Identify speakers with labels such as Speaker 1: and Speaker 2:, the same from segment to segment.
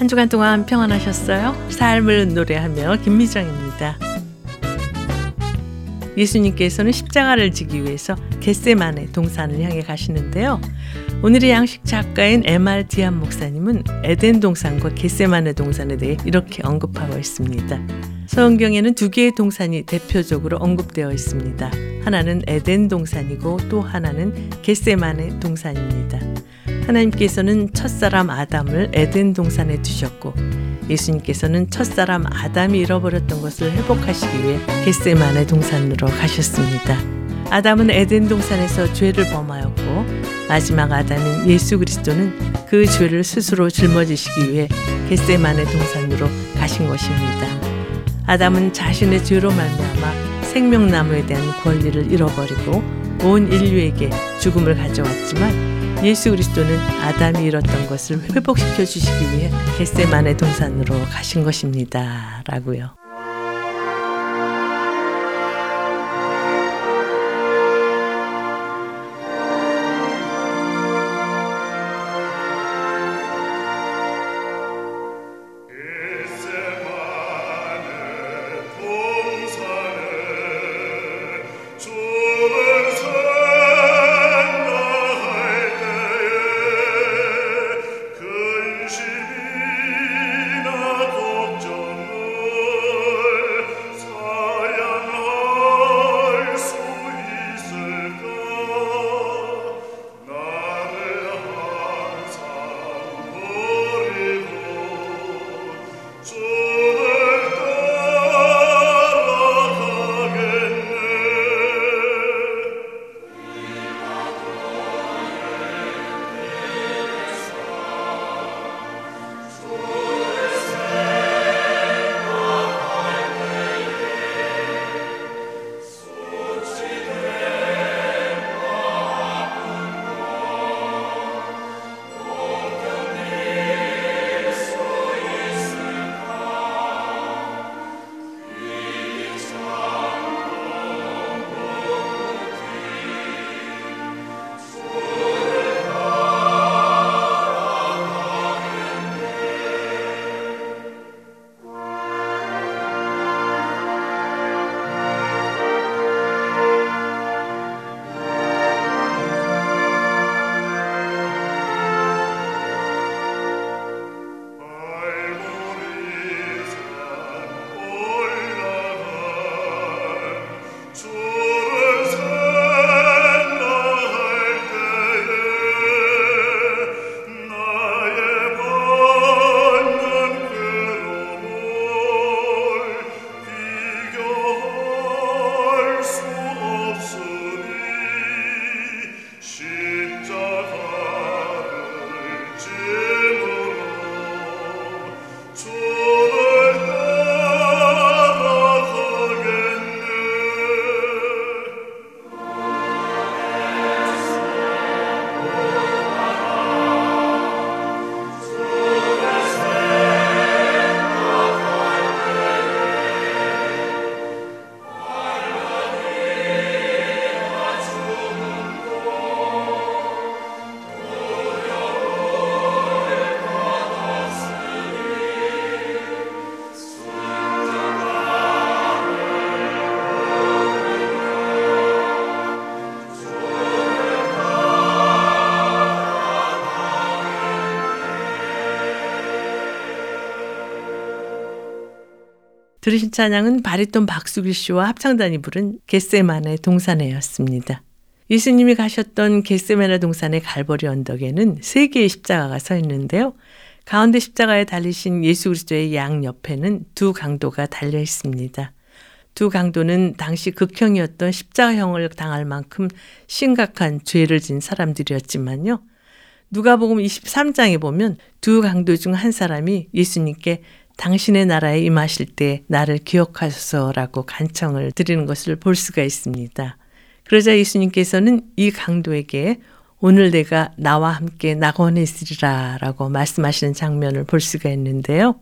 Speaker 1: 한 주간 동안 평안하셨어요? 삶을 노래하며 김미정입니다. 예수님께서는 십자가를 지기 위해서 겟세만의 동산을 향해 가시는데요. 오늘의 양식 작가인 M.R. 디안 목사님은 에덴 동산과 겟세만의 동산에 대해 이렇게 언급하고 있습니다. 성경에는 두 개의 동산이 대표적으로 언급되어 있습니다. 하나는 에덴 동산이고 또 하나는 겟세만의 동산입니다. 하나님께서는 첫사람 아담을 에덴 동산에 두셨고 예수님께서는 첫사람 아담이 잃어버렸던 것을 회복하시기 위해 겟세만의 동산으로 가셨습니다. 아담은 에덴 동산에서 죄를 범하였고 마지막 아담인 예수 그리스도는 그 죄를 스스로 짊어지시기 위해 겟세만의 동산으로 가신 것입니다. 아담은 자신의 죄로 말미암아 생명나무에 대한 권리를 잃어버리고 온 인류에게 죽음을 가져왔지만 예수 그리스도는 아담이 잃었던 것을 회복시켜 주시기 위해 겟세만의 동산으로 가신 것입니다. 라고요. 들으신 찬양은 바리톤 박수길 씨와 합창단이 부른 겟세만의 동산에였습니다. 예수님이 가셨던 겟세마네 동산의 갈보리 언덕에는 세 개의 십자가가 서 있는데요. 가운데 십자가에 달리신 예수 그리스도의 양 옆에는 두 강도가 달려 있습니다. 두 강도는 당시 극형이었던 십자가형을 당할 만큼 심각한 죄를 진 사람들이었지만요. 누가복음 23장에 보면 두 강도 중 한 사람이 예수님께 당신의 나라에 임하실 때 나를 기억하소서라고 간청을 드리는 것을 볼 수가 있습니다. 그러자 예수님께서는 이 강도에게 오늘 내가 나와 함께 낙원에 있으리라 라고 말씀하시는 장면을 볼 수가 있는데요.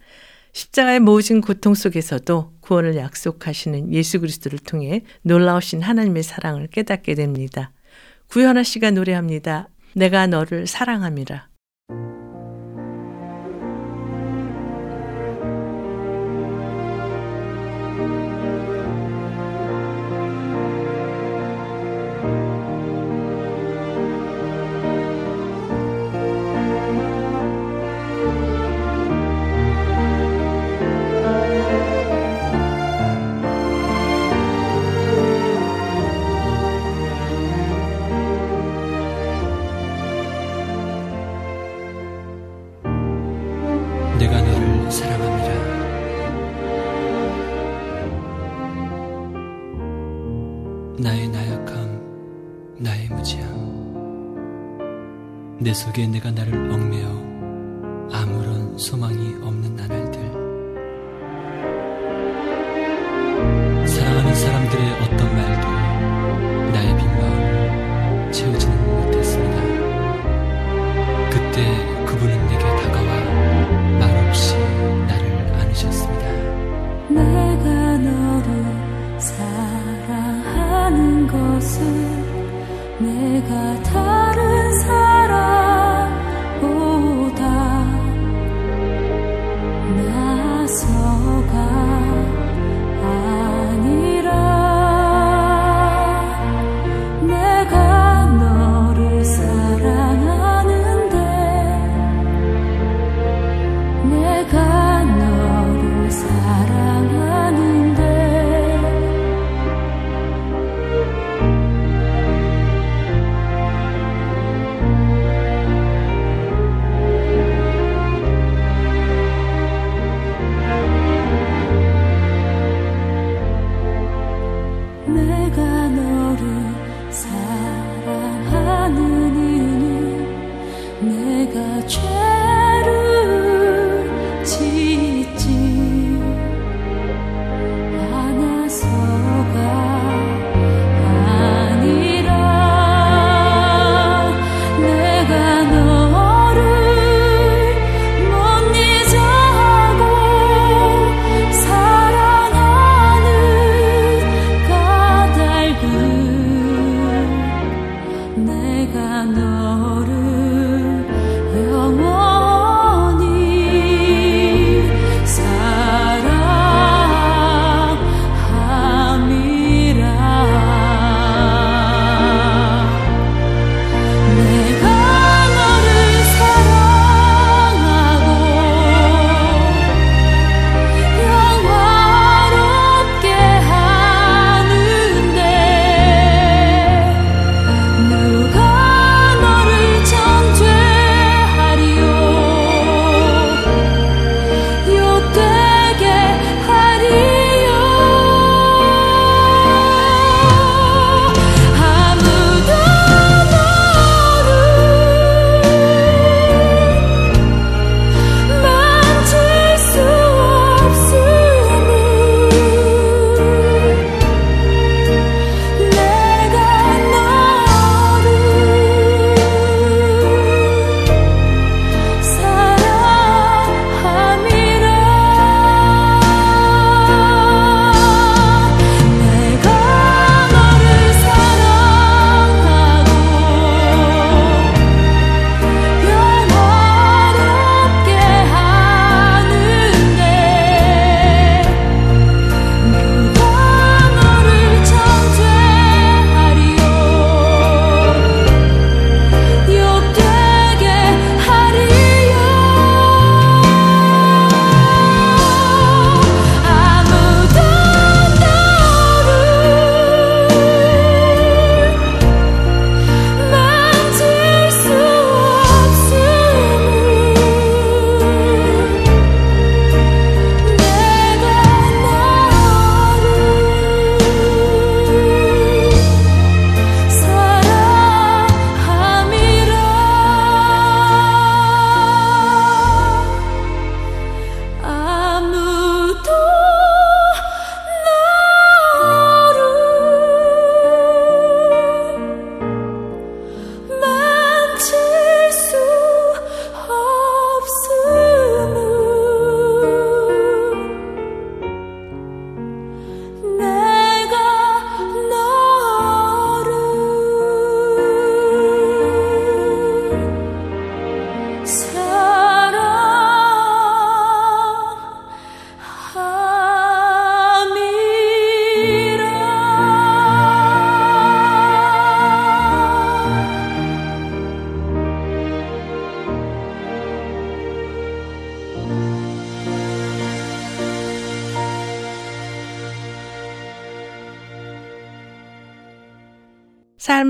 Speaker 1: 십자가의 모진 고통 속에서도 구원을 약속하시는 예수 그리스도를 통해 놀라우신 하나님의 사랑을 깨닫게 됩니다. 구현아 씨가 노래합니다. 내가 너를 사랑함이라.
Speaker 2: 내 속에 내가 나를 얽매어 아무런 소망이 없는 나날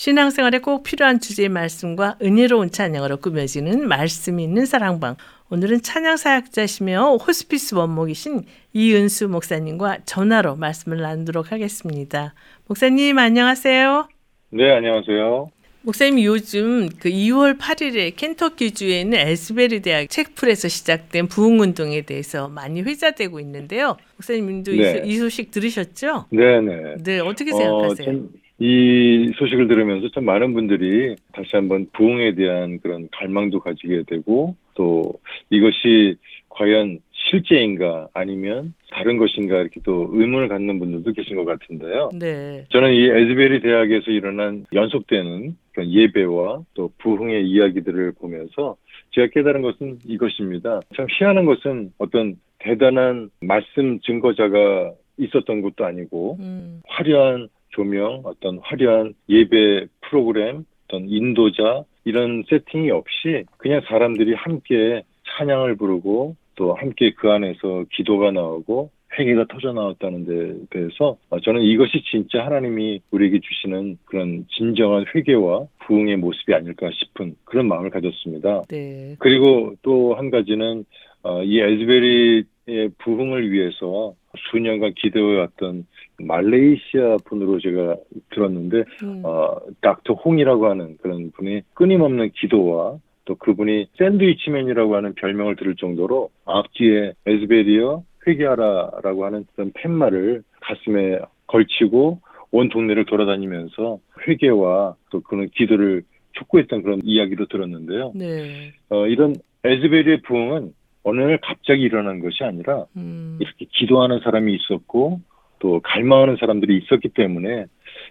Speaker 1: 신앙생활에 꼭 필요한 주제의 말씀과 은혜로운 찬양으로 꾸며지는 말씀이 있는 사랑방. 오늘은 찬양 사역자시며 호스피스 원목이신 이은수 목사님과 전화로 말씀을 나누도록 하겠습니다. 목사님 안녕하세요.
Speaker 3: 네, 안녕하세요.
Speaker 1: 목사님 요즘 그 2월 8일에 켄터키 주에 있는 에스베리 대학 책풀에서 시작된 부흥 운동에 대해서 많이 회자되고 있는데요. 목사님도 네. 이 소식 들으셨죠?
Speaker 3: 네, 네.
Speaker 1: 네, 어떻게 생각하세요? 어,
Speaker 3: 이 소식을 들으면서 참 많은 분들이 다시 한번 부흥에 대한 그런 갈망도 가지게 되고 또 이것이 과연 실제인가 아니면 다른 것인가 이렇게 또 의문을 갖는 분들도 계신 것 같은데요.
Speaker 1: 네.
Speaker 3: 저는 이 에즈베리 대학에서 일어난 연속되는 예배와 또 부흥의 이야기들을 보면서 제가 깨달은 것은 이것입니다. 참 희한한 것은 어떤 대단한 말씀 증거자가 있었던 것도 아니고 음. 화려한 조명, 어떤 화려한 예배 프로그램, 어떤 인도자 이런 세팅이 없이 그냥 사람들이 함께 찬양을 부르고 또 함께 그 안에서 기도가 나오고 회개가 터져 나왔다는 데 대해서 저는 이것이 진짜 하나님이 우리에게 주시는 그런 진정한 회개와 부흥의 모습이 아닐까 싶은 그런 마음을 가졌습니다.
Speaker 1: 네.
Speaker 3: 그리고 또 한 가지는 어, 이 에즈베리의 부흥을 위해서 수년간 기도해왔던 말레이시아 분으로 제가 들었는데 음. 어, 닥터 홍이라고 하는 그런 분이 끊임없는 기도와 또 그분이 샌드위치맨이라고 하는 별명을 들을 정도로 앞뒤에 에즈베리어 회개하라라고 하는 그런 팻말을 가슴에 걸치고 온 동네를 돌아다니면서 회개와 또 그런 기도를 촉구했던 그런 이야기도 들었는데요.
Speaker 1: 네.
Speaker 3: 어, 이런 에즈베리의 부흥은 어느 날 갑자기 일어난 것이 아니라 음. 이렇게 기도하는 사람이 있었고 또 갈망하는 사람들이 있었기 때문에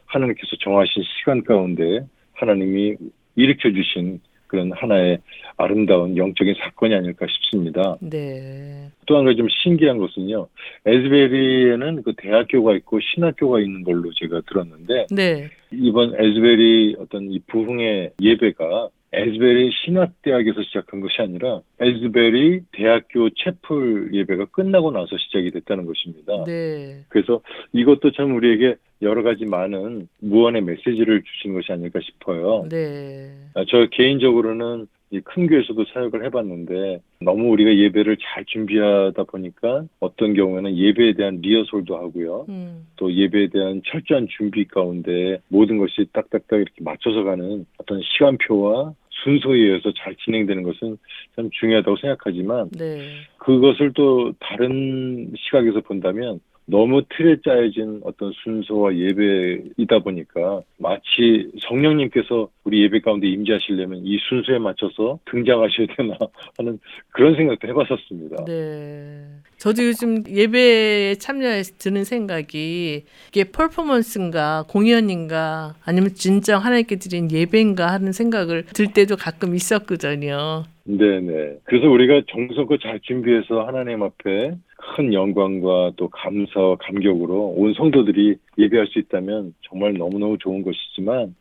Speaker 3: 하나님께서 정하신 시간 가운데 하나님이 일으켜 주신 그런 하나의 아름다운 영적인 사건이 아닐까 싶습니다.
Speaker 1: 네.
Speaker 3: 또 한 가지 좀 신기한 것은요. 에즈베리에는 그 대학교가 있고 신학교가 있는 걸로 제가 들었는데
Speaker 1: 네.
Speaker 3: 이번 에즈베리 어떤 이 부흥의 예배가 에즈베리 신학대학에서 시작한 것이 아니라 에즈베리 대학교 채플 예배가 끝나고 나서 시작이 됐다는 것입니다.
Speaker 1: 네.
Speaker 3: 그래서 이것도 참 우리에게 여러 가지 많은 무언의 메시지를 주신 것이 아닐까 싶어요.
Speaker 1: 네.
Speaker 3: 아, 저 개인적으로는 이 큰 교회에서도 사역을 해봤는데 너무 우리가 예배를 잘 준비하다 보니까 어떤 경우에는 예배에 대한 리허설도 하고요.
Speaker 1: 음.
Speaker 3: 또 예배에 대한 철저한 준비 가운데 모든 것이 딱딱딱 이렇게 맞춰서 가는 어떤 시간표와 순서에 의해서 잘 진행되는 것은 참 중요하다고 생각하지만
Speaker 1: 네.
Speaker 3: 그것을 또 다른 시각에서 본다면 너무 틀에 짜여진 어떤 순서와 예배이다 보니까 마치 성령님께서 우리 예배 가운데 임재하시려면 이 순서에 맞춰서 등장하셔야 되나 하는 그런 생각도 해봤었습니다.
Speaker 1: 네. 저도 요즘 예배에 참여해서 드는 생각이 이게 퍼포먼스인가 공연인가 아니면 진정 하나님께 드린 예배인가 하는 생각을 들 때도 가끔 있었거든요.
Speaker 3: 네네. 그래서 우리가 정성껏 잘 준비해서 하나님 앞에 큰 영광과 또 감사와 감격으로 온 성도들이 예배할 수 있다면 정말 너무너무 좋은 것이지만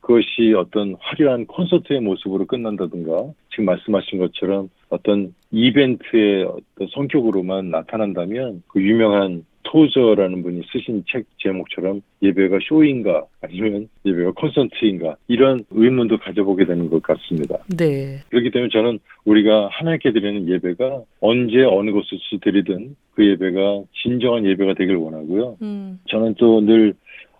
Speaker 3: 그것이 어떤 화려한 콘서트의 모습으로 끝난다든가 지금 말씀하신 것처럼 어떤 이벤트의 어떤 성격으로만 나타난다면 그 유명한 토저라는 분이 쓰신 책 제목처럼 예배가 쇼인가 아니면 예배가 콘서트인가 이런 의문도 가져보게 되는 것 같습니다.
Speaker 1: 네.
Speaker 3: 그렇기 때문에 저는 우리가 하나님께 드리는 예배가 언제 어느 곳에서 드리든 그 예배가 진정한 예배가 되길 원하고요.
Speaker 1: 음.
Speaker 3: 저는 또늘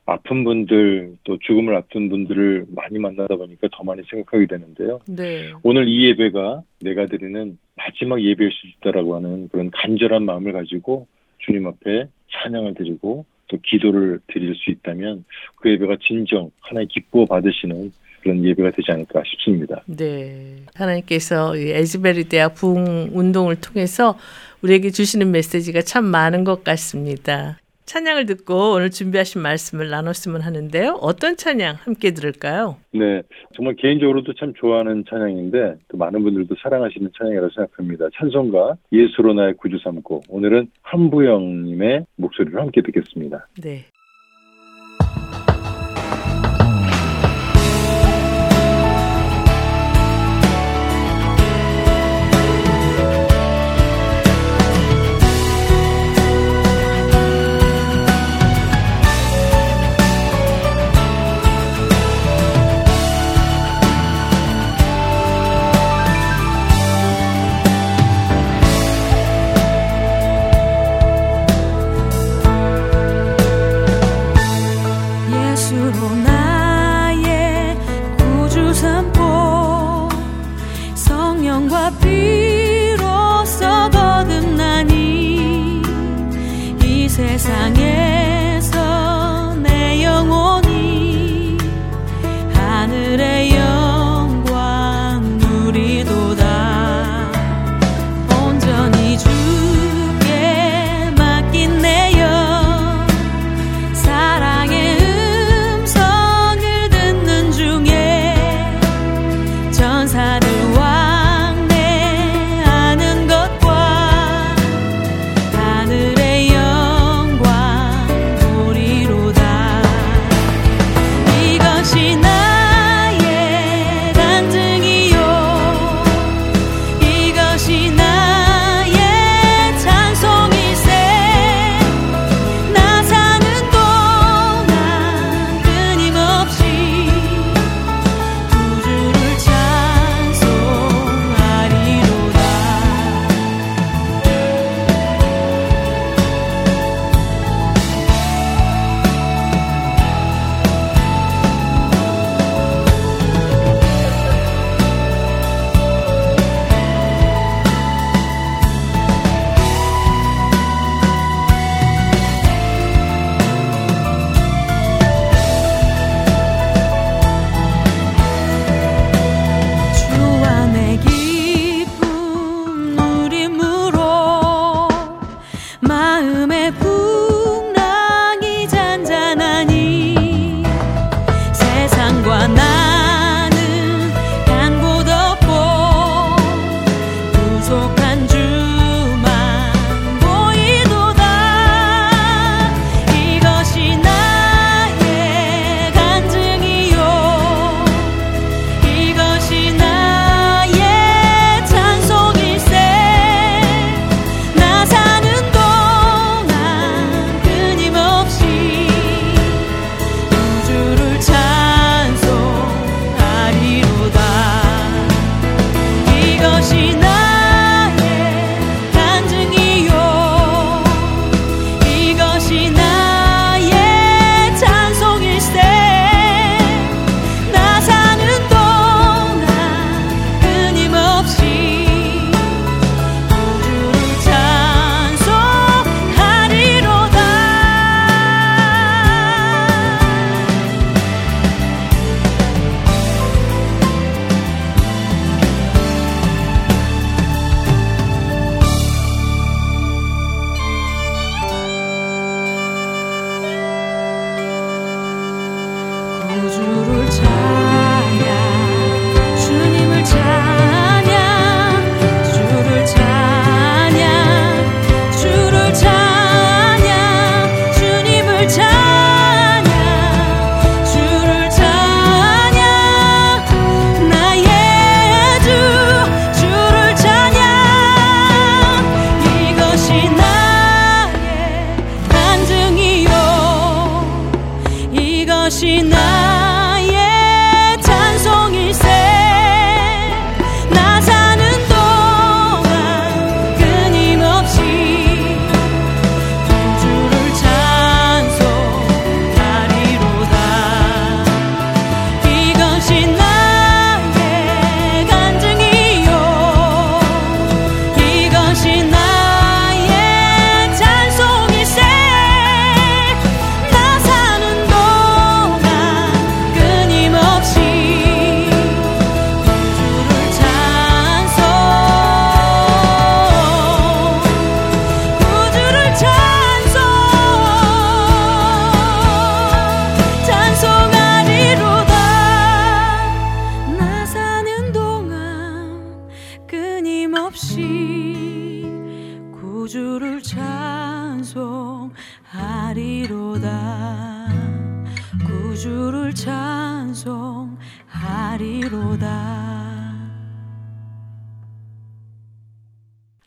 Speaker 3: 아픈 분들 또 죽음을 앞둔 분들을 많이 만나다 보니까 더 많이 생각하게 되는데요.
Speaker 1: 네.
Speaker 3: 오늘 이 예배가 내가 드리는 마지막 예배일 수 있다라고 하는 그런 간절한 마음을 가지고 주님 앞에 찬양을 드리고 또 기도를 드릴 수 있다면 그 예배가 진정 하나의 기뻐 받으시는 그런 예배가 되지 않을까 싶습니다.
Speaker 1: 네. 하나님께서 에즈베리 대학 부흥 운동을 통해서 우리에게 주시는 메시지가 참 많은 것 같습니다. 찬양을 듣고 오늘 준비하신 말씀을 나눴으면 하는데요. 어떤 찬양 함께 들을까요?
Speaker 3: 네, 정말 개인적으로도 참 좋아하는 찬양인데 또 많은 분들도 사랑하시는 찬양이라고 생각합니다. 찬송가 예수로 나의 구주 삼고 오늘은 한부영님의 목소리를 함께 듣겠습니다.
Speaker 1: 네.
Speaker 2: 하리로다 구주를 찬송하리로다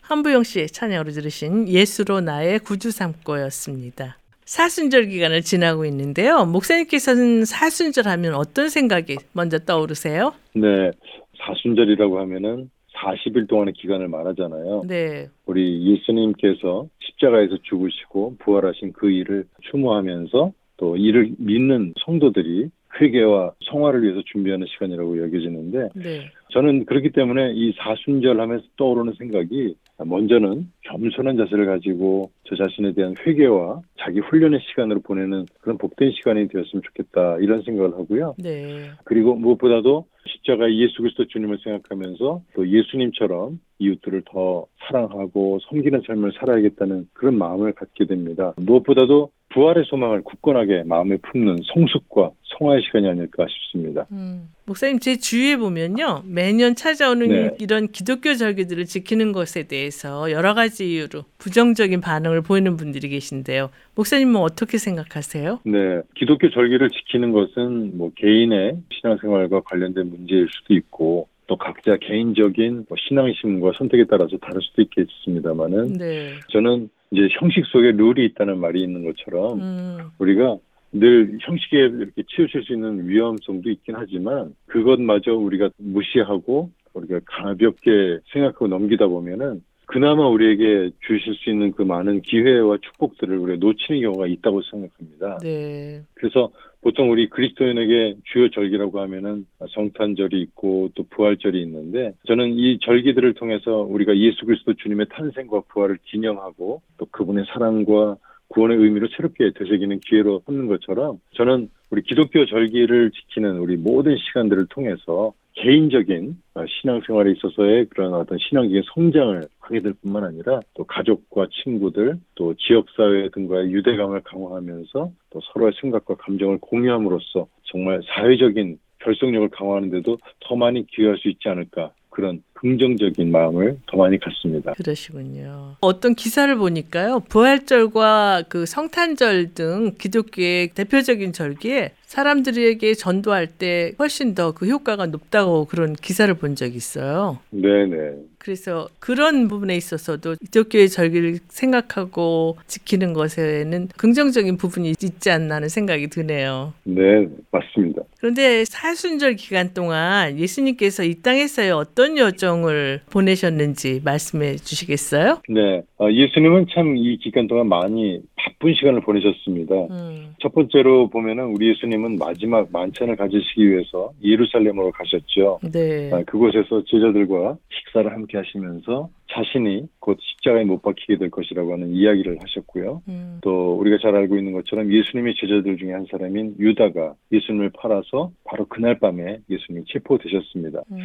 Speaker 1: 한부영 씨의 찬양으로 들으신 예수로 나의 구주 삼고였습니다. 사순절 기간을 지나고 있는데요. 목사님께서는 사순절 하면 어떤 생각이 먼저 떠오르세요?
Speaker 3: 네, 사순절이라고 하면은 40일 동안의 기간을 말하잖아요.
Speaker 1: 네.
Speaker 3: 우리 예수님께서 십자가에서 죽으시고 부활하신 그 일을 추모하면서 또 이를 믿는 성도들이 회개와 성화를 위해서 준비하는 시간이라고 여겨지는데
Speaker 1: 네.
Speaker 3: 저는 그렇기 때문에 이 사순절 하면서 떠오르는 생각이 먼저는 겸손한 자세를 가지고 저 자신에 대한 회개와 자기 훈련의 시간으로 보내는 그런 복된 시간이 되었으면 좋겠다 이런 생각을 하고요.
Speaker 1: 네.
Speaker 3: 그리고 무엇보다도 십자가 예수 그리스도 주님을 생각하면서 또 예수님처럼 이웃들을 더 사랑하고 섬기는 삶을 살아야겠다는 그런 마음을 갖게 됩니다. 무엇보다도 부활의 소망을 굳건하게 마음에 품는 성숙과 성화의 시간이 아닐까 싶습니다.
Speaker 1: 음. 목사님 제 주위에 보면요 매년 찾아오는
Speaker 3: 네.
Speaker 1: 이런 기독교 절기들을 지키는 것에 대해서 여러 가지 이유로 부정적인 반응을 보이는 분들이 계신데요. 목사님은 어떻게 생각하세요?
Speaker 3: 네, 기독교 절기를 지키는 것은 뭐 개인의 신앙생활과 관련된 문제일 수도 있고 또 각자 개인적인 뭐 신앙심과 선택에 따라서 다를 수도 있겠습니다만은
Speaker 1: 네.
Speaker 3: 저는 이제 형식 속에 룰이 있다는 말이 있는 것처럼
Speaker 1: 음.
Speaker 3: 우리가 늘 형식에 이렇게 치우칠 수 있는 위험성도 있긴 하지만 그것마저 우리가 무시하고 우리가 가볍게 생각하고 넘기다 보면은 그나마 우리에게 주실 수 있는 그 많은 기회와 축복들을 우리가 놓치는 경우가 있다고 생각합니다.
Speaker 1: 네.
Speaker 3: 그래서 보통 우리 그리스도인에게 주요 절기라고 하면은 성탄절이 있고 또 부활절이 있는데 저는 이 절기들을 통해서 우리가 예수 그리스도 주님의 탄생과 부활을 기념하고 또 그분의 사랑과 구원의 의미로 새롭게 되새기는 기회로 삼는 것처럼 저는 우리 기독교 절기를 지키는 우리 모든 시간들을 통해서 개인적인 어, 신앙생활에 있어서의 그런 어떤 신앙적인 성장을 하게 될 뿐만 아니라 또 가족과 친구들 또 지역사회 등과의 유대감을 강화하면서 또 서로의 생각과 감정을 공유함으로써 정말 사회적인 결속력을 강화하는데도 더 많이 기여할 수 있지 않을까 그런 긍정적인 마음을 더 많이 갖습니다.
Speaker 1: 그러시군요. 어떤 기사를 보니까요. 부활절과 그 성탄절 등 기독교의 대표적인 절기에 사람들에게 전도할 때 훨씬 더 그 효과가 높다고 그런 기사를 본 적이 있어요.
Speaker 3: 네네.
Speaker 1: 그래서 그런 부분에 있어서도 기독교의 절기를 생각하고 지키는 것에는 긍정적인 부분이 있지 않나 하는 생각이 드네요.
Speaker 3: 네, 맞습니다.
Speaker 1: 그런데 사순절 기간 동안 예수님께서 이 땅에서의 어떤 여정 을 보내셨는지 말씀해 주시겠어요?
Speaker 3: 네, 어, 예수님은 참 이 기간 동안 많이 바쁜 시간을 보내셨습니다.
Speaker 1: 음,
Speaker 3: 첫 번째로 보면은 우리 예수님은 마지막 만찬을 가지시기 위해서 예루살렘으로 가셨죠.
Speaker 1: 네.
Speaker 3: 아, 그곳에서 제자들과 식사를 함께 하시면서 자신이 곧 십자가에 못 박히게 될 것이라고 하는 이야기를 하셨고요.
Speaker 1: 음,
Speaker 3: 또 우리가 잘 알고 있는 것처럼 예수님의 제자들 중에 한 사람인 유다가 예수님을 팔아서 바로 그날 밤에 예수님이 체포되셨습니다.
Speaker 1: 음,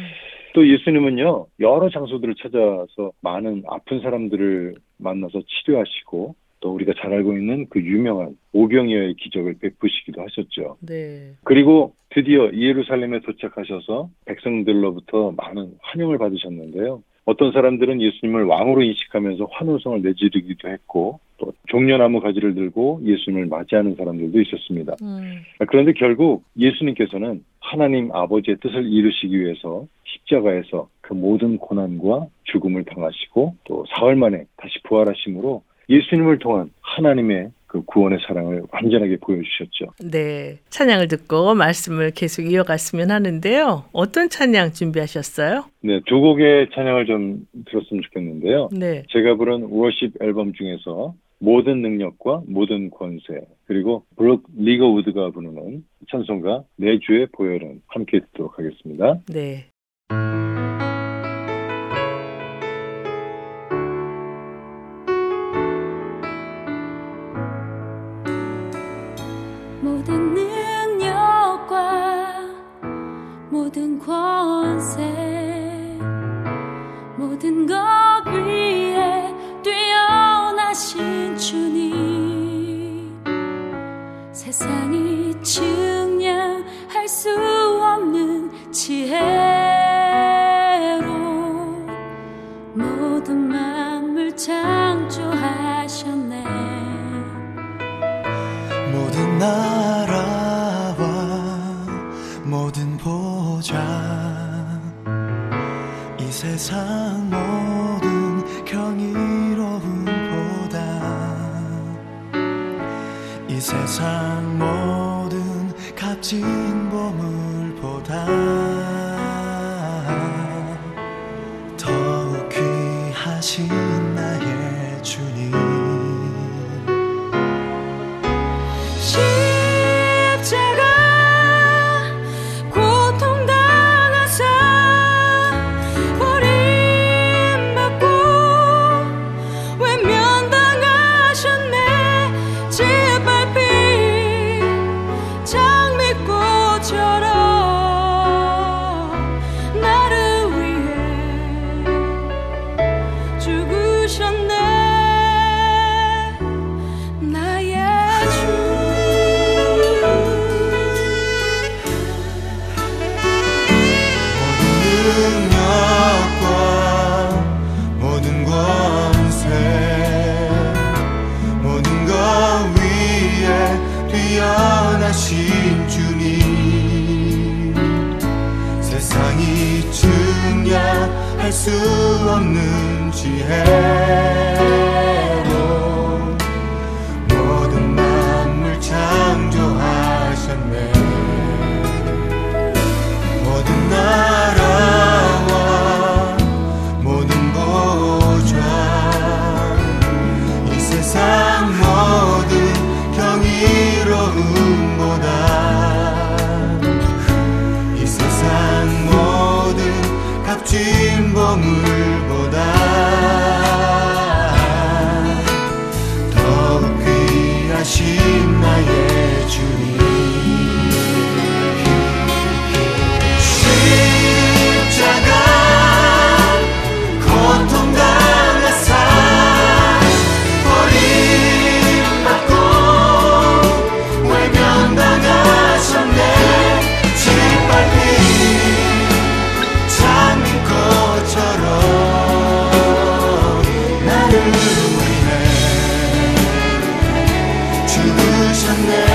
Speaker 3: 또 예수님은요 여러 장소들을 찾아서 많은 아픈 사람들을 만나서 치료하시고 또 우리가 잘 알고 있는 그 유명한 오병이어의 기적을 베푸시기도 하셨죠.
Speaker 1: 네.
Speaker 3: 그리고 드디어 예루살렘에 도착하셔서 백성들로부터 많은 환영을 받으셨는데요. 어떤 사람들은 예수님을 왕으로 인식하면서 환호성을 내지르기도 했고 또 종려나무 가지를 들고 예수님을 맞이하는 사람들도 있었습니다.
Speaker 1: 음,
Speaker 3: 그런데 결국 예수님께서는 하나님 아버지의 뜻을 이루시기 위해서 십자가에서 그 모든 고난과 죽음을 당하시고 또 사흘 만에 다시 부활하심으로 예수님을 통한 하나님의 그 구원의 사랑을 완전하게 보여주셨죠.
Speaker 1: 네. 찬양을 듣고 말씀을 계속 이어갔으면 하는데요. 어떤 찬양 준비하셨어요?
Speaker 3: 네, 두 곡의 찬양을 좀 들었으면 좋겠는데요.
Speaker 1: 네.
Speaker 3: 제가 부른 워십 앨범 중에서 모든 능력과 모든 권세 그리고 브룩 리거우드가 부르는 찬송가 내 주의 보혈은 함께 듣도록
Speaker 4: 하겠습니다. 네. 모 죽으셨네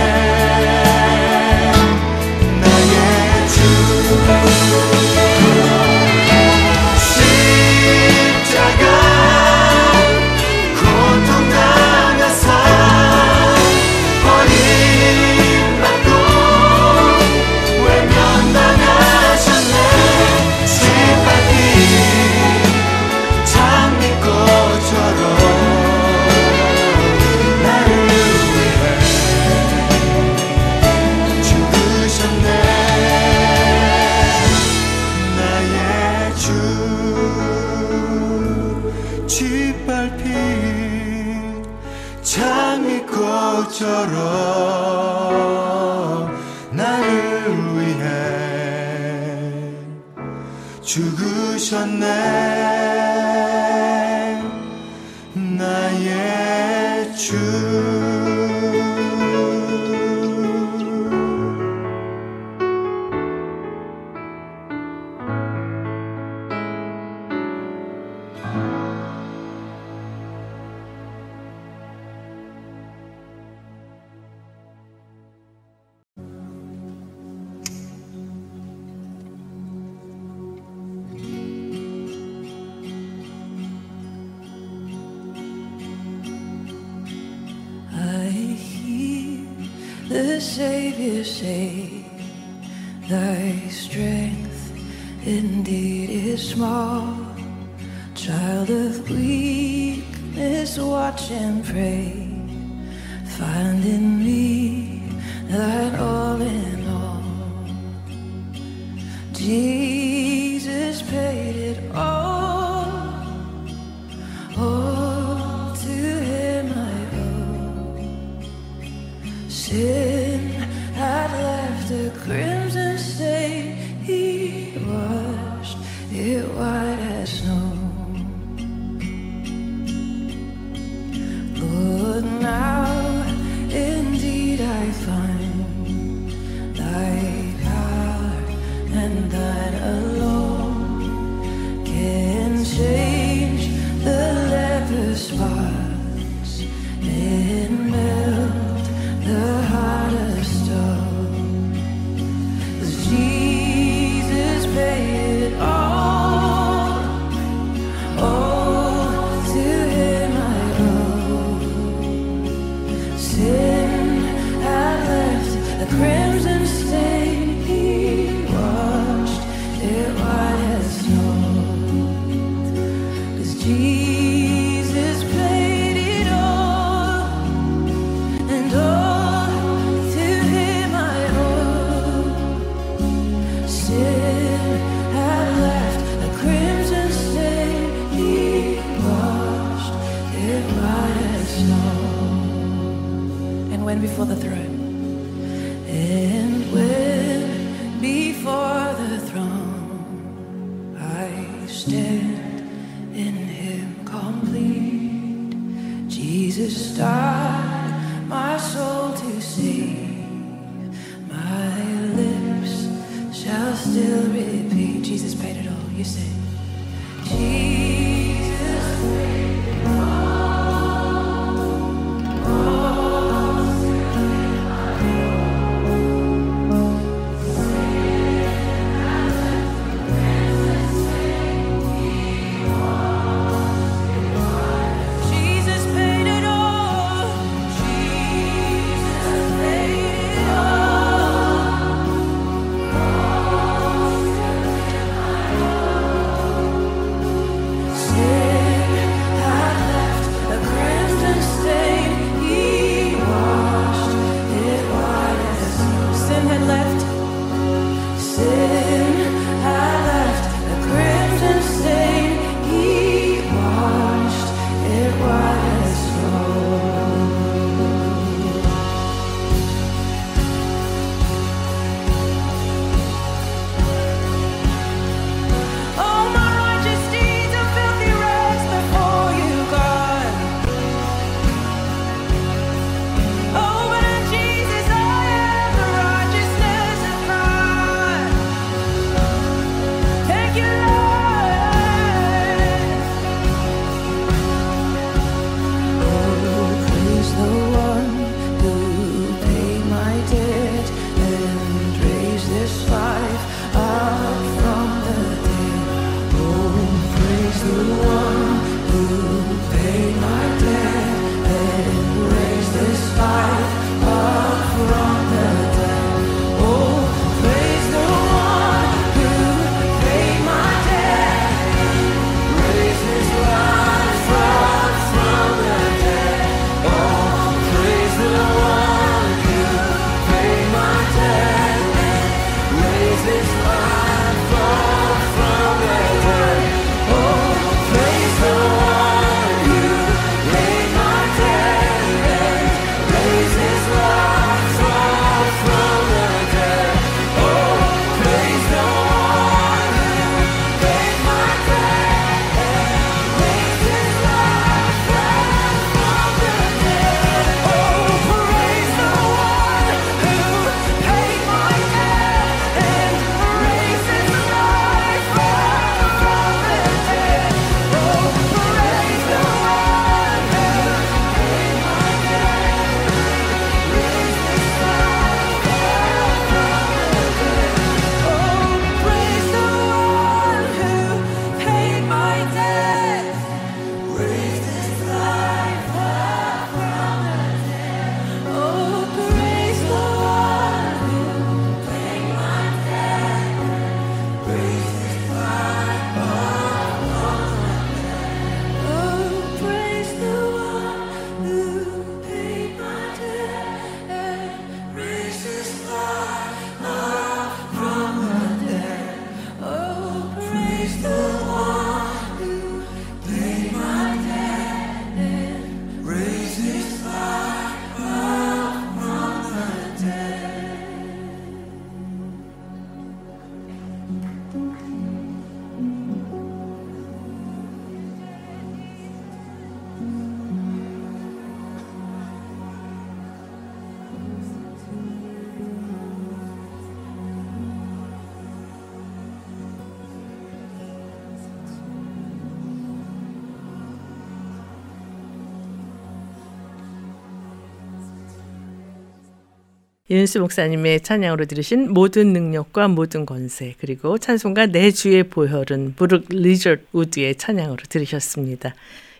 Speaker 1: 이은수 목사님의 찬양으로 들으신 모든 능력과 모든 권세 그리고 찬송가 내 주의 보혈은 브룩 리거트우드의 찬양으로 들으셨습니다.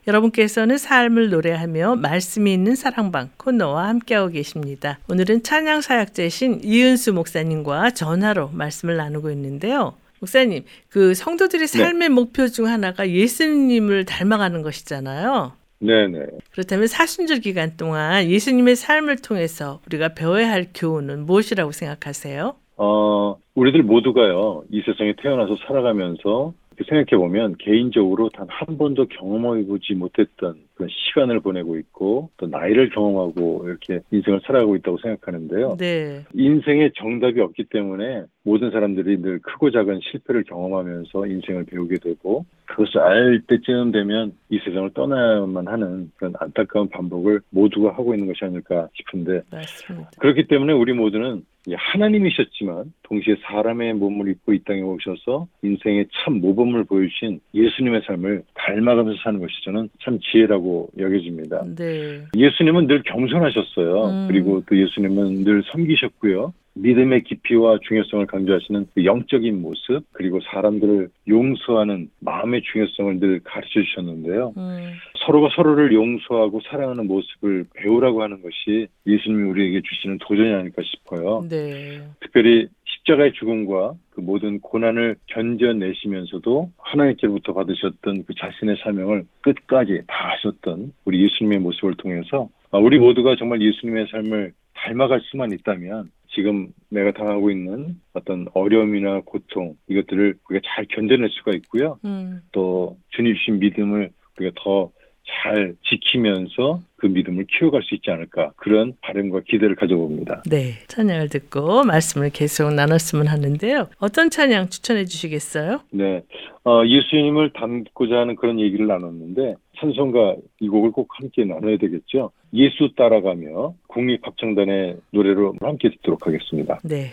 Speaker 1: 여러분께서는 삶을 노래하며 말씀이 있는 사랑방 코너와 함께하고 계십니다. 오늘은 찬양 사역자이신 이은수 목사님과 전화로 말씀을 나누고 있는데요. 목사님, 그 성도들의 삶의 목표 중 하나가 예수님을 닮아가는 것이잖아요.
Speaker 3: 네네.
Speaker 1: 그렇다면 사순절 기간 동안 예수님의 삶을 통해서 우리가 배워야 할 교훈은 무엇이라고 생각하세요?
Speaker 3: 어, 우리들 모두가요, 이 세상에 태어나서 살아가면서 생각해 보면 개인적으로 단 한 번도 경험해 보지 못했던 그런 시간을 보내고 있고 또 나이를 경험하고 이렇게 인생을 살아가고 있다고 생각하는데요.
Speaker 1: 네.
Speaker 3: 인생에 정답이 없기 때문에 모든 사람들이 늘 크고 작은 실패를 경험하면서 인생을 배우게 되고 그것을 알 때쯤 되면 이 세상을 떠나야만 하는 그런 안타까운 반복을 모두가 하고 있는 것이 아닐까 싶은데
Speaker 1: 맞습니다.
Speaker 3: 그렇기 때문에 우리 모두는 이 하나님이셨지만 동시에 사람의 몸을 입고 이 땅에 오셔서 인생의 참 모범을 보여주신 예수님의 삶을 닮아가면서 사는 것이 저는 참 지혜라고 여겨집니다.
Speaker 1: 네.
Speaker 3: 예수님은 늘 겸손하셨어요.
Speaker 1: 음.
Speaker 3: 그리고 또 예수님은 늘 섬기셨고요. 믿음의 깊이와 중요성을 강조하시는 그 영적인 모습, 그리고 사람들을 용서하는 마음의 중요성을 늘 가르쳐 주셨는데요.
Speaker 1: 음,
Speaker 3: 서로가 서로를 용서하고 사랑하는 모습을 배우라고 하는 것이 예수님이 우리에게 주시는 도전이 아닐까 싶어요.
Speaker 1: 네.
Speaker 3: 특별히 십자가의 죽음과 그 모든 고난을 견뎌내시면서도 하나님께로부터 받으셨던 그 자신의 사명을 끝까지 다 하셨던 우리 예수님의 모습을 통해서 아, 우리 모두가 정말 예수님의 삶을 닮아갈 수만 있다면 지금 내가 당하고 있는 어떤 어려움이나 고통 이것들을 우리가 잘 견뎌낼 수가 있고요.
Speaker 1: 음,
Speaker 3: 또 주님 주신 믿음을 우리가 더 잘 지키면서 그 믿음을 키워갈 수 있지 않을까 그런 바람과 기대를 가져봅니다.
Speaker 1: 네. 찬양을 듣고 말씀을 계속 나눴으면 하는데요. 어떤 찬양 추천해 주시겠어요?
Speaker 3: 네, 어, 예수님을 닮고자 하는 그런 얘기를 나눴는데 찬송가 이 곡을 꼭 함께 나눠야 되겠죠. 예수 따라가며 국립합창단의 노래로 함께 듣도록 하겠습니다.
Speaker 1: 네.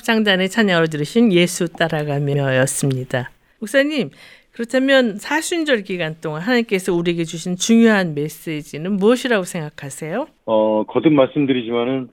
Speaker 1: 합창단의 찬양으로 들으신 예수 따라가며였습니다. 목사님, 그렇다면 사순절 기간 동안 하나님께서 우리에게 주신 중요한 메시지는 무엇이라고 생각하세요?
Speaker 3: 어, 거듭 말씀드리지만은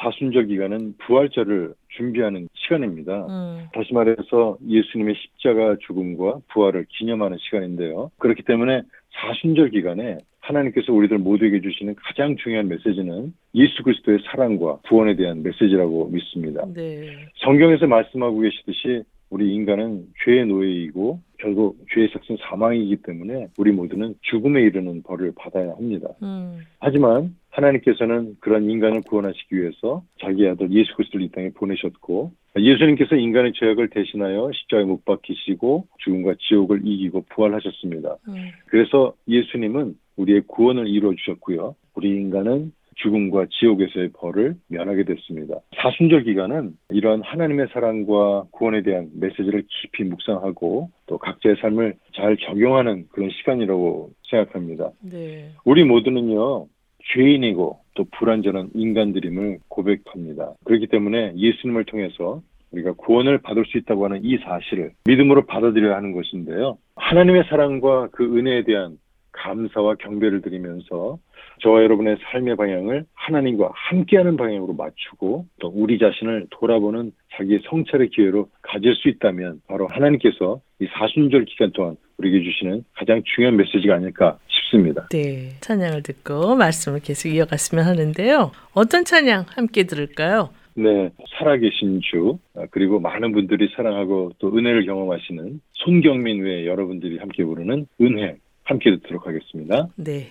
Speaker 3: 사순절 기간은 부활절을 준비하는 시간입니다.
Speaker 1: 음,
Speaker 3: 다시 말해서 예수님의 십자가 죽음과 부활을 기념하는 시간인데요. 그렇기 때문에 사순절 기간에 하나님께서 우리들 모두에게 주시는 가장 중요한 메시지는 예수 그리스도의 사랑과 구원에 대한 메시지라고 믿습니다.
Speaker 1: 네.
Speaker 3: 성경에서 말씀하고 계시듯이 우리 인간은 죄의 노예이고 결국 죄의 삭은 사망이기 때문에 우리 모두는 죽음에 이르는 벌을 받아야 합니다.
Speaker 1: 음,
Speaker 3: 하지만 하나님께서는 그런 인간을 구원하시기 위해서 자기 아들 예수 그리스도를 이 땅에 보내셨고 예수님께서 인간의 죄악을 대신하여 십자가에 못 박히시고 죽음과 지옥을 이기고 부활하셨습니다.
Speaker 1: 음,
Speaker 3: 그래서 예수님은 우리의 구원을 이루어 주셨고요. 우리 인간은 죽음과 지옥에서의 벌을 면하게 됐습니다. 사순절 기간은 이러한 하나님의 사랑과 구원에 대한 메시지를 깊이 묵상하고 또 각자의 삶을 잘 적용하는 그런 시간이라고 생각합니다.
Speaker 1: 네.
Speaker 3: 우리 모두는요, 죄인이고 또 불완전한 인간들임을 고백합니다. 그렇기 때문에 예수님을 통해서 우리가 구원을 받을 수 있다고 하는 이 사실을 믿음으로 받아들여야 하는 것인데요. 하나님의 사랑과 그 은혜에 대한 감사와 경배를 드리면서 저와 여러분의 삶의 방향을 하나님과 함께하는 방향으로 맞추고 또 우리 자신을 돌아보는 자기의 성찰의 기회로 가질 수 있다면 바로 하나님께서 이 사순절 기간 동안 우리에게 주시는 가장 중요한 메시지가 아닐까 싶습니다.
Speaker 1: 네. 찬양을 듣고 말씀을 계속 이어갔으면 하는데요. 어떤 찬양 함께 들을까요?
Speaker 3: 네, 살아계신 주 아, 그리고 많은 분들이 사랑하고 또 은혜를 경험하시는 손경민 외에 여러분들이 함께 부르는 은혜 함께 듣도록 하겠습니다.
Speaker 1: 네.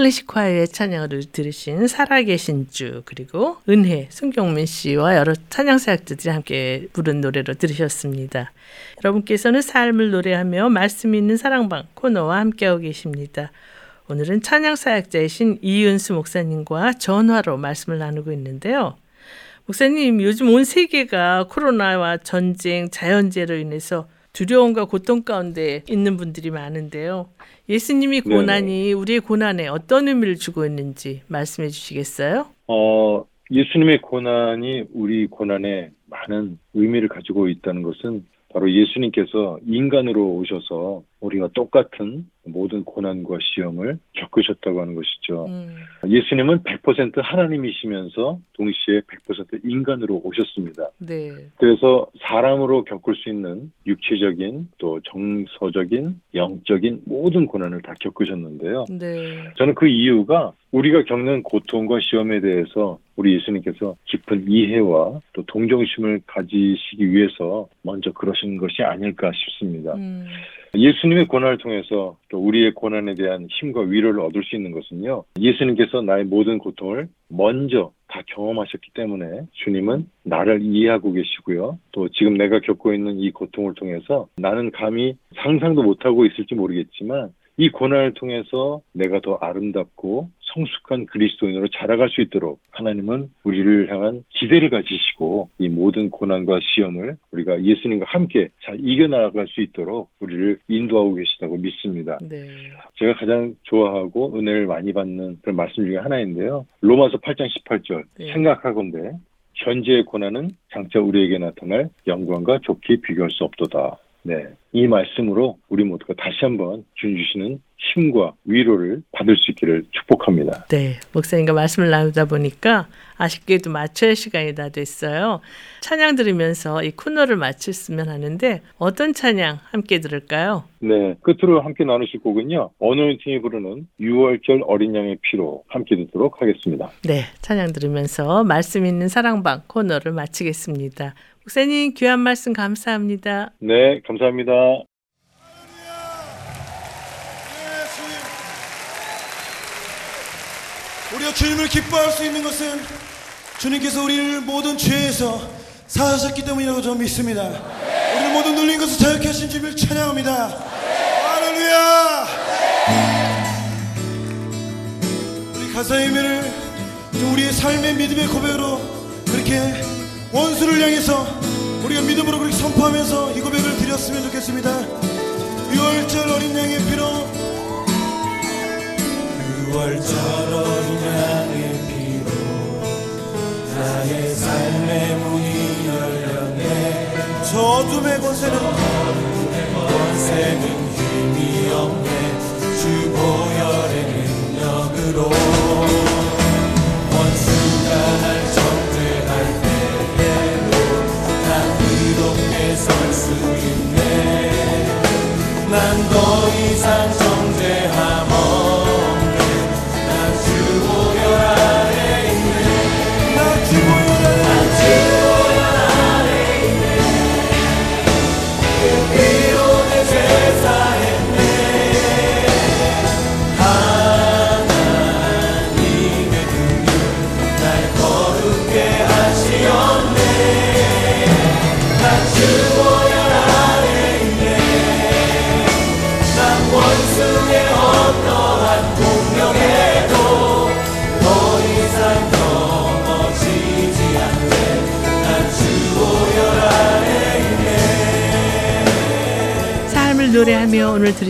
Speaker 1: 클래식화의 찬양을 들으신 살아계신 주 그리고 은혜 손경민 씨와 여러 찬양 사역자들이 함께 부른 노래로 들으셨습니다. 여러분께서는 삶을 노래하며 말씀 있는 사랑방 코너와 함께하고 계십니다. 오늘은 찬양 사역자이신 이은수 목사님과 전화로 말씀을 나누고 있는데요. 목사님, 요즘 온 세계가 코로나와 전쟁, 자연재해로 인해서 두려움과 고통 가운데 있는 분들이 많은데요. 예수님이
Speaker 3: 네네.
Speaker 1: 고난이 우리의 고난에 어떤 의미를 주고 있는지 말씀해 주시겠어요?
Speaker 3: 어, 예수님의 고난이 우리 고난에 많은 의미를 가지고 있다는 것은 바로 예수님께서 인간으로 오셔서 우리가 똑같은 모든 고난과 시험을 겪으셨다고 하는 것이죠.
Speaker 1: 음,
Speaker 3: 예수님은 100% 하나님이시면서 동시에 100% 인간으로 오셨습니다.
Speaker 1: 네.
Speaker 3: 그래서 사람으로 겪을 수 있는 육체적인 또 정서적인 영적인 모든 고난을 다 겪으셨는데요.
Speaker 1: 네.
Speaker 3: 저는 그 이유가 우리가 겪는 고통과 시험에 대해서 우리 예수님께서 깊은 이해와 또 동정심을 가지시기 위해서 먼저 그러신 것이 아닐까 싶습니다.
Speaker 1: 음,
Speaker 3: 예수님의 고난을 통해서 또 우리의 고난에 대한 힘과 위로를 얻을 수 있는 것은요. 예수님께서 나의 모든 고통을 먼저 다 경험하셨기 때문에 주님은 나를 이해하고 계시고요. 또 지금 내가 겪고 있는 이 고통을 통해서 나는 감히 상상도 못하고 있을지 모르겠지만 이 고난을 통해서 내가 더 아름답고 성숙한 그리스도인으로 자라갈 수 있도록 하나님은 우리를 향한 기대를 가지시고 이 모든 고난과 시험을 우리가 예수님과 함께 잘 이겨나갈 수 있도록 우리를 인도하고 계시다고 믿습니다.
Speaker 1: 네.
Speaker 3: 제가 가장 좋아하고 은혜를 많이 받는 그런 말씀 중에 하나인데요. 로마서 8장 18절
Speaker 1: 네.
Speaker 3: 생각하건대 현재의 고난은 장차 우리에게 나타날 영광과 좋게 비교할 수 없도다. 네. 이 말씀으로 우리 모두가 다시 한번 주 주시는 힘과 위로를 받을 수 있기를 축복합니다.
Speaker 1: 네, 목사님과 말씀을 나누다 보니까 아쉽게도 마쳐야 시간이 다 됐어요. 찬양 들으면서 이 코너를 마쳤으면 하는데 어떤 찬양 함께 들을까요?
Speaker 3: 네. 끝으로 함께 나누실 곡은요. 어노인팅이 부르는 6월절 어린 양의 피로 함께 듣도록 하겠습니다.
Speaker 1: 네, 찬양 들으면서 말씀 있는 사랑방 코너를 마치겠습니다. 목사님 귀한 말씀 감사합니다.
Speaker 3: 네. 감사합니다.
Speaker 5: 우리가 주님을 기뻐할 수 있는 것은 주님께서 우리를 모든 죄에서 사하셨기 때문이라고 저는 믿습니다. 우리를 모든 눌린 것을 자유케 하신 주님을 찬양합니다. 할렐루야! 우리 가사의 의미를 좀 우리의 삶의 믿음의 고백으로 그렇게 원수를 향해서 우리가 믿음으로 그렇게 선포하면서 이 고백을 드렸으면 좋겠습니다. 6월절 어린 양의 피로. 6월절 어린 양의 피로. 나의 삶의 문이 열렸네. 저 어둠의 권세는 어둠의 권세는 힘이 없네. 주 보혈의 능력으로 설수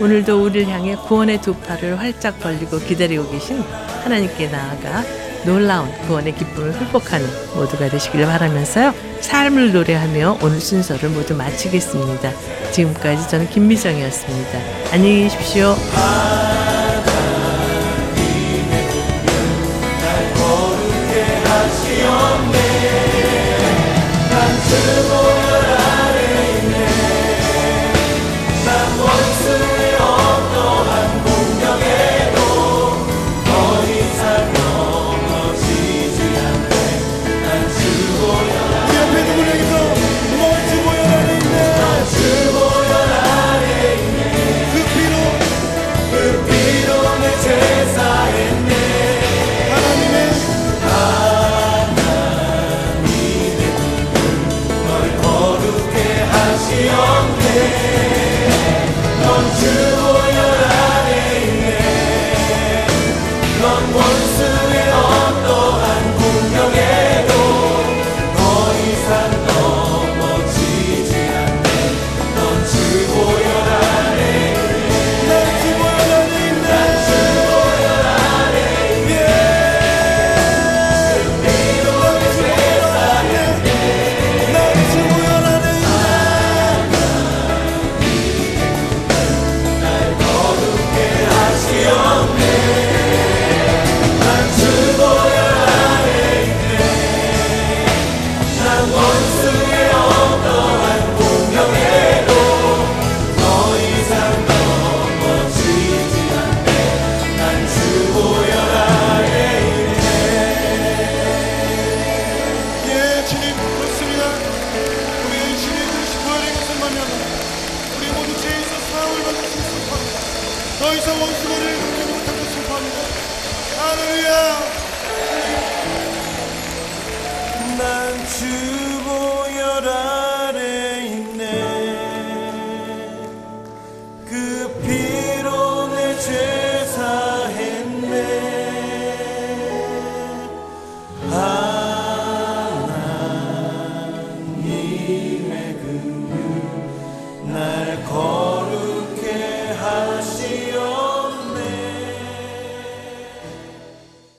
Speaker 1: 오늘도 우리를 향해 구원의 두 팔을 활짝 벌리고 기다리고 계신 하나님께 나아가 놀라운 구원의 기쁨을 회복하는 모두가 되시길 바라면서요. 삶을 노래하며 오늘 순서를 모두 마치겠습니다. 지금까지 저는 김미정이었습니다. 안녕히 계십시오.
Speaker 5: 난